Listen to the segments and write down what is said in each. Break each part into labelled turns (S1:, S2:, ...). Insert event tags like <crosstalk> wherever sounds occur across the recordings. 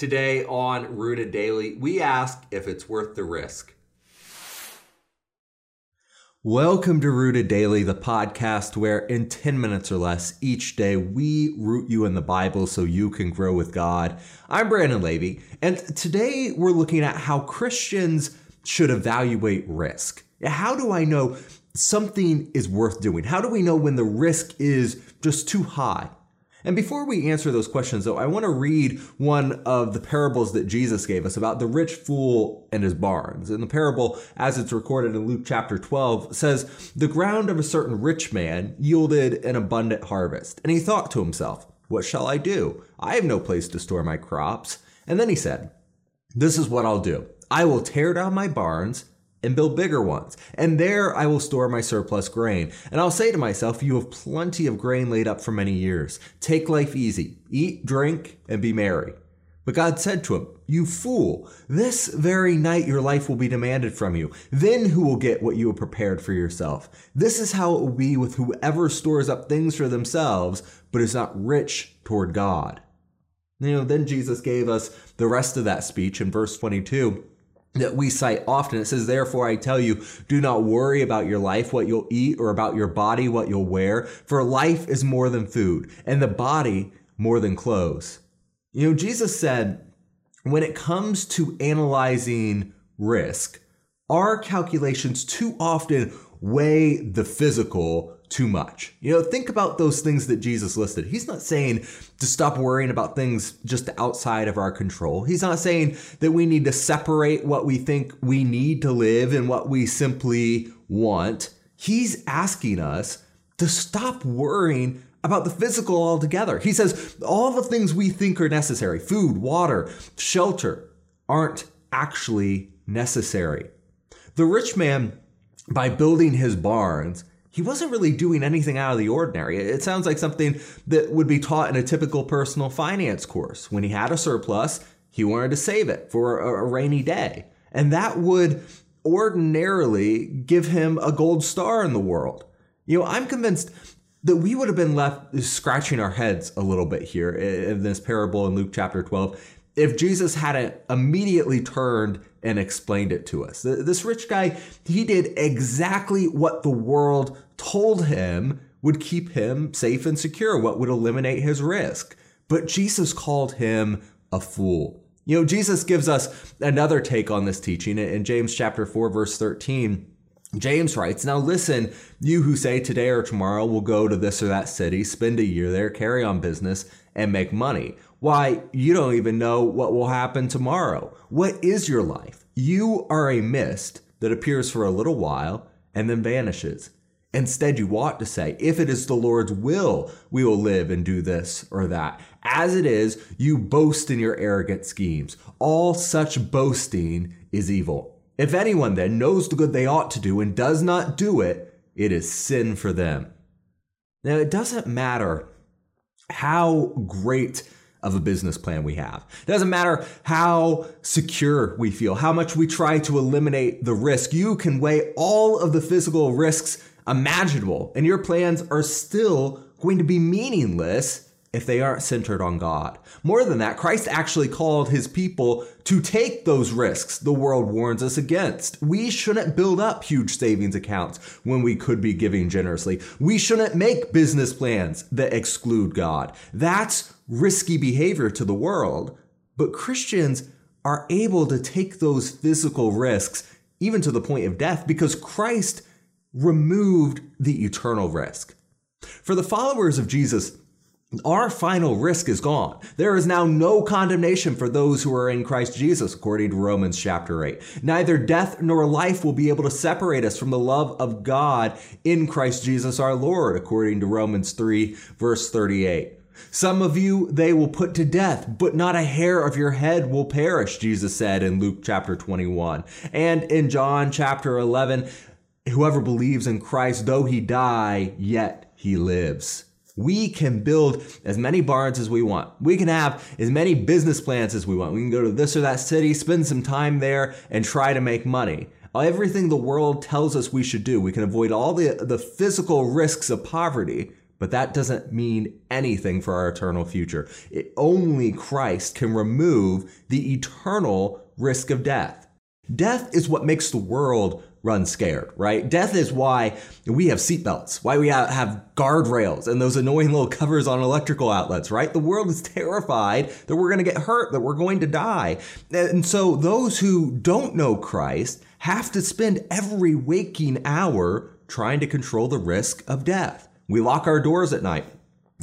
S1: Today on Rooted Daily, we ask if it's worth the risk. Welcome to Rooted Daily, the podcast where in 10 minutes or less each day we root you in the Bible so you can grow with God. I'm Brandon Levy, and today we're looking at how Christians should evaluate risk. How do I know something is worth doing? How do we know when the risk is just too high? And before we answer those questions, though, I want to read one of the parables that Jesus gave us about the rich fool and his barns. And the parable, as it's recorded in Luke chapter 12, says, The ground of a certain rich man yielded an abundant harvest. And he thought to himself, What shall I do? I have no place to store my crops. And then he said, This is what I'll do. I will tear down my barns and build bigger ones. And there I will store my surplus grain. And I'll say to myself, You have plenty of grain laid up for many years. Take life easy, eat, drink, and be merry. But God said to him, You fool, this very night your life will be demanded from you. Then who will get what you have prepared for yourself? This is how it will be with whoever stores up things for themselves, but is not rich toward God. You know, then Jesus gave us the rest of that speech in verse 22 that we cite often. It says, Therefore, I tell you, do not worry about your life, what you'll eat, or about your body, what you'll wear, for life is more than food, and the body more than clothes. You know, Jesus said, when it comes to analyzing risk, our calculations too often weigh the physical too much. You know, think about those things that Jesus listed. He's not saying to stop worrying about things just outside of our control. He's not saying that we need to separate what we think we need to live and what we simply want. He's asking us to stop worrying about the physical altogether. He says all the things we think are necessary food, water, shelter aren't actually necessary. The rich man, by building his barns, he wasn't really doing anything out of the ordinary. It sounds like something that would be taught in a typical personal finance course. When he had a surplus, he wanted to save it for a, rainy day. And that would ordinarily give him a gold star in the world. You know, I'm convinced that we would have been left scratching our heads a little bit here in this parable in Luke chapter 12 if Jesus hadn't immediately turned and explained it to us. This rich guy, he did exactly what the world told him would keep him safe and secure, what would eliminate his risk. But Jesus called him a fool. You know, Jesus gives us another take on this teaching in James chapter 4 verse 13. James writes, Now listen, you who say today or tomorrow we'll go to this or that city, spend a year there, carry on business, and make money. Why, you don't even know what will happen tomorrow. What is your life? You are a mist that appears for a little while and then vanishes. Instead, you ought to say, if it is the Lord's will, we will live and do this or that. As it is, you boast in your arrogant schemes. All such boasting is evil. If anyone then knows the good they ought to do and does not do it, it is sin for them. Now, it doesn't matter how great of a business plan we have. It doesn't matter how secure we feel, how much we try to eliminate the risk. You can weigh all of the physical risks imaginable, and your plans are still going to be meaningless if they aren't centered on God. More than that, Christ actually called his people to take those risks the world warns us against. We shouldn't build up huge savings accounts when we could be giving generously. We shouldn't make business plans that exclude God. That's risky behavior to the world. But Christians are able to take those physical risks, even to the point of death, because Christ removed the eternal risk. For the followers of Jesus, our final risk is gone. There is now no condemnation for those who are in Christ Jesus, according to Romans chapter 8. Neither death nor life will be able to separate us from the love of God in Christ Jesus our Lord, according to Romans 3, verse 38. Some of you they will put to death, but not a hair of your head will perish, Jesus said in Luke chapter 21. And in John chapter 11, whoever believes in Christ, though he die, yet he lives. We can build as many barns as we want. We can have as many business plans as we want. We can go to this or that city, spend some time there, and try to make money. Everything the world tells us we should do. We can avoid all the, the physical risks of poverty, but that doesn't mean anything for our eternal future. It, only Christ can remove the eternal risk of death. Death is what makes the world run scared, right? Death is why we have seatbelts, why we have, guardrails and those annoying little covers on electrical outlets, right? The world is <laughs> terrified that we're going to get hurt, that we're going to die. And so those who don't know Christ have to spend every waking hour trying to control the risk of death. We lock our doors at night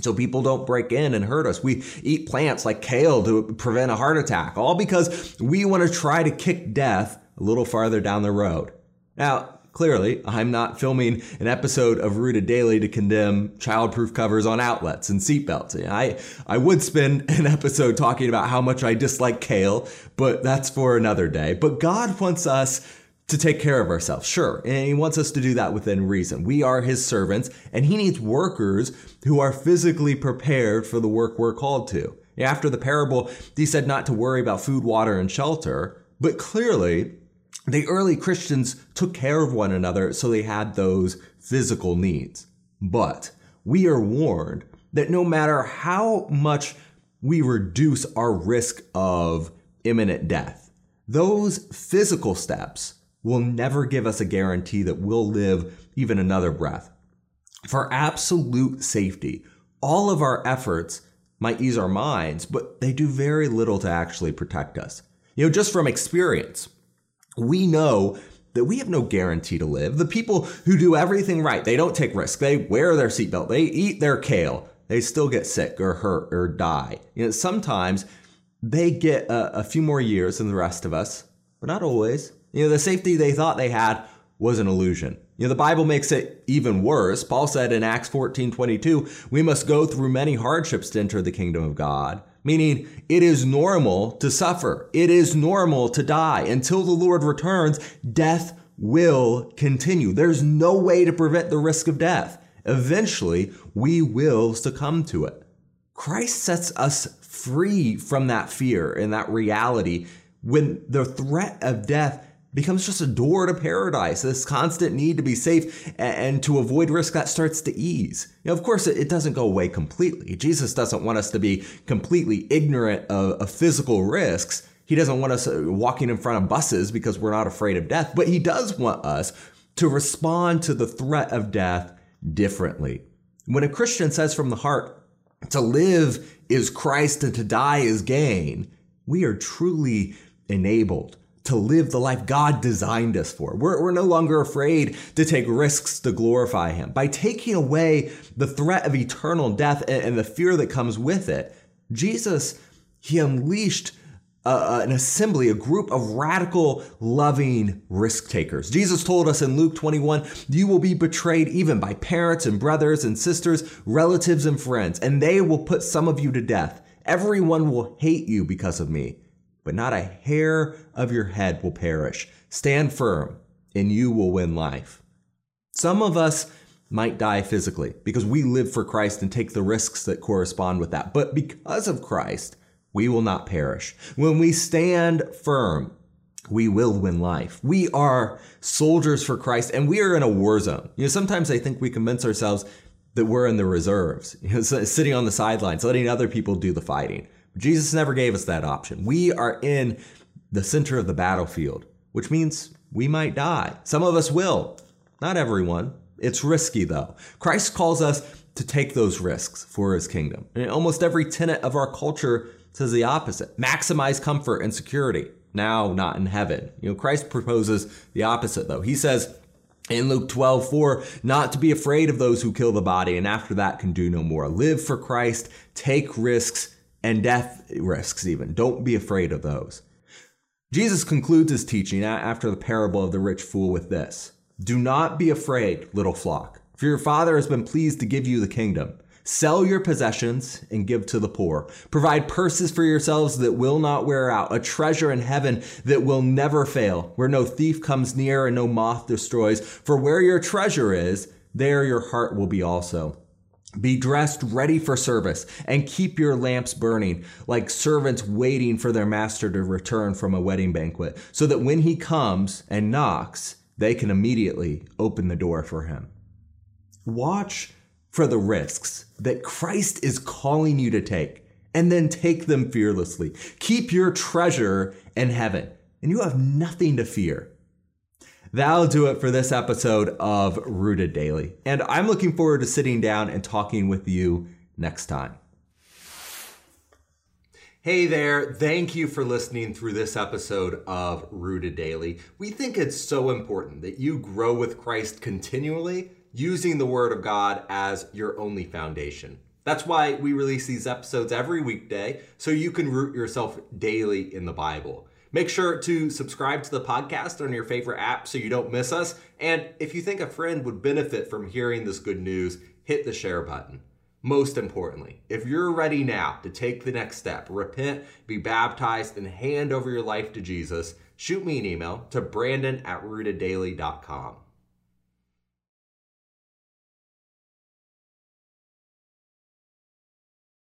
S1: so people don't break in and hurt us. We eat plants like kale to prevent a heart attack, all because we want to try to kick death a little farther down the road. Now, clearly, I'm not filming an episode of Rooted Daily to condemn childproof covers on outlets and seatbelts. I, I would spend <laughs> an episode talking about how much I dislike kale, but that's for another day. But God wants us to take care of ourselves, sure. And he wants us to do that within reason. We are his servants, and he needs workers who are physically prepared for the work we're called to. After the parable, he said not to worry about food, water, and shelter, but clearly, the early Christians took care of one another so they had those physical needs. But we are warned that no matter how much we reduce our risk of imminent death, those physical steps will never give us a guarantee that we'll live even another breath. For absolute safety, all of our efforts might ease our minds, but they do very little to actually protect us. You know, just from experience, we know that we have no guarantee to live. The people who do everything right, they don't take risks, they wear their seatbelt, they eat their kale, they still get sick or hurt or die. You know, sometimes they get a, a few more years than the rest of us, but not always. You know, the safety they thought they had was an illusion. You know, the Bible makes it even worse. Paul said in Acts 14 22, we must go through many hardships to enter the kingdom of God. Meaning, it is normal to suffer. It is normal to die. Until the Lord returns, death will continue. There's no way to prevent the risk of death. Eventually, we will succumb to it. Christ sets us free from that fear and that reality when the threat of death becomes just a door to paradise. This constant need to be safe and to avoid risk that starts to ease. Of course, it doesn't go away completely. Jesus doesn't want us to be completely ignorant of, of physical risks. He doesn't want us uh, walking in front of buses because we're not afraid of death, but he does want us to respond to the threat of death differently. When a Christian says from the heart, to live is Christ and to die is gain, we are truly enabled to live the life God designed us for. We're, we're no longer afraid to take risks to glorify Him. By taking away the threat of eternal death and, and the fear that comes with it, Jesus, He unleashed an assembly, a group of radical, loving risk takers. Jesus told us in Luke 21 you will be betrayed even by parents and brothers and sisters, relatives and friends, and they will put some of you to death. Everyone will hate you because of me but not a hair of your head will perish. Stand firm, and you will win life. Some of us might die physically because we live for Christ and take the risks that correspond with that. But because of Christ, we will not perish. When we stand firm, we will win life. We are soldiers for Christ and we are in a war zone. You know, sometimes I think we convince ourselves that we're in the reserves, you <laughs> know, sitting on the sidelines, letting other people do the fighting. Jesus never gave us that option. We are in the center of the battlefield, which means we might die. Some of us will, not everyone. It's risky though. Christ calls us to take those risks for his kingdom. And almost every tenet of our culture says the opposite maximize comfort and security. Now, not in heaven. You know, Christ proposes the opposite though. He says, in Luke 12, 4, not to be afraid of those who kill the body and after that can do no more. Live for Christ, take risks, and death risks, even. Don't be afraid of those. Jesus concludes his teaching after the parable of the rich fool with this Do not be afraid, little flock, for your Father has been pleased to give you the kingdom. Sell your possessions and give to the poor. Provide purses for yourselves that will not wear out, a treasure in heaven that will never fail, where no thief comes near and no moth destroys. For where your treasure is, there your heart will be also. Be dressed ready for service and keep your lamps burning like servants waiting for their master to return from a wedding banquet, so that when he comes and knocks, they can immediately open the door for him. Watch for the risks that Christ is calling you to take and then take them fearlessly. Keep your treasure in heaven, and you have nothing to fear. That'll do it for this episode of Rooted Daily. And I'm looking forward to sitting down and talking with you next time. Hey there, thank you for listening through this episode of Rooted Daily. We think it's so important that you grow with Christ continually using the Word of God as your only foundation. That's why we release these episodes every weekday so you can root yourself daily in the Bible. Make sure to subscribe to the podcast on your favorite app so you don't miss us. And if you think a friend would benefit from hearing this good news, hit the share button. Most importantly, if you're ready now to take the next step, repent, be baptized, and hand over your life to Jesus, shoot me an email to brandon at rooteddaily.com.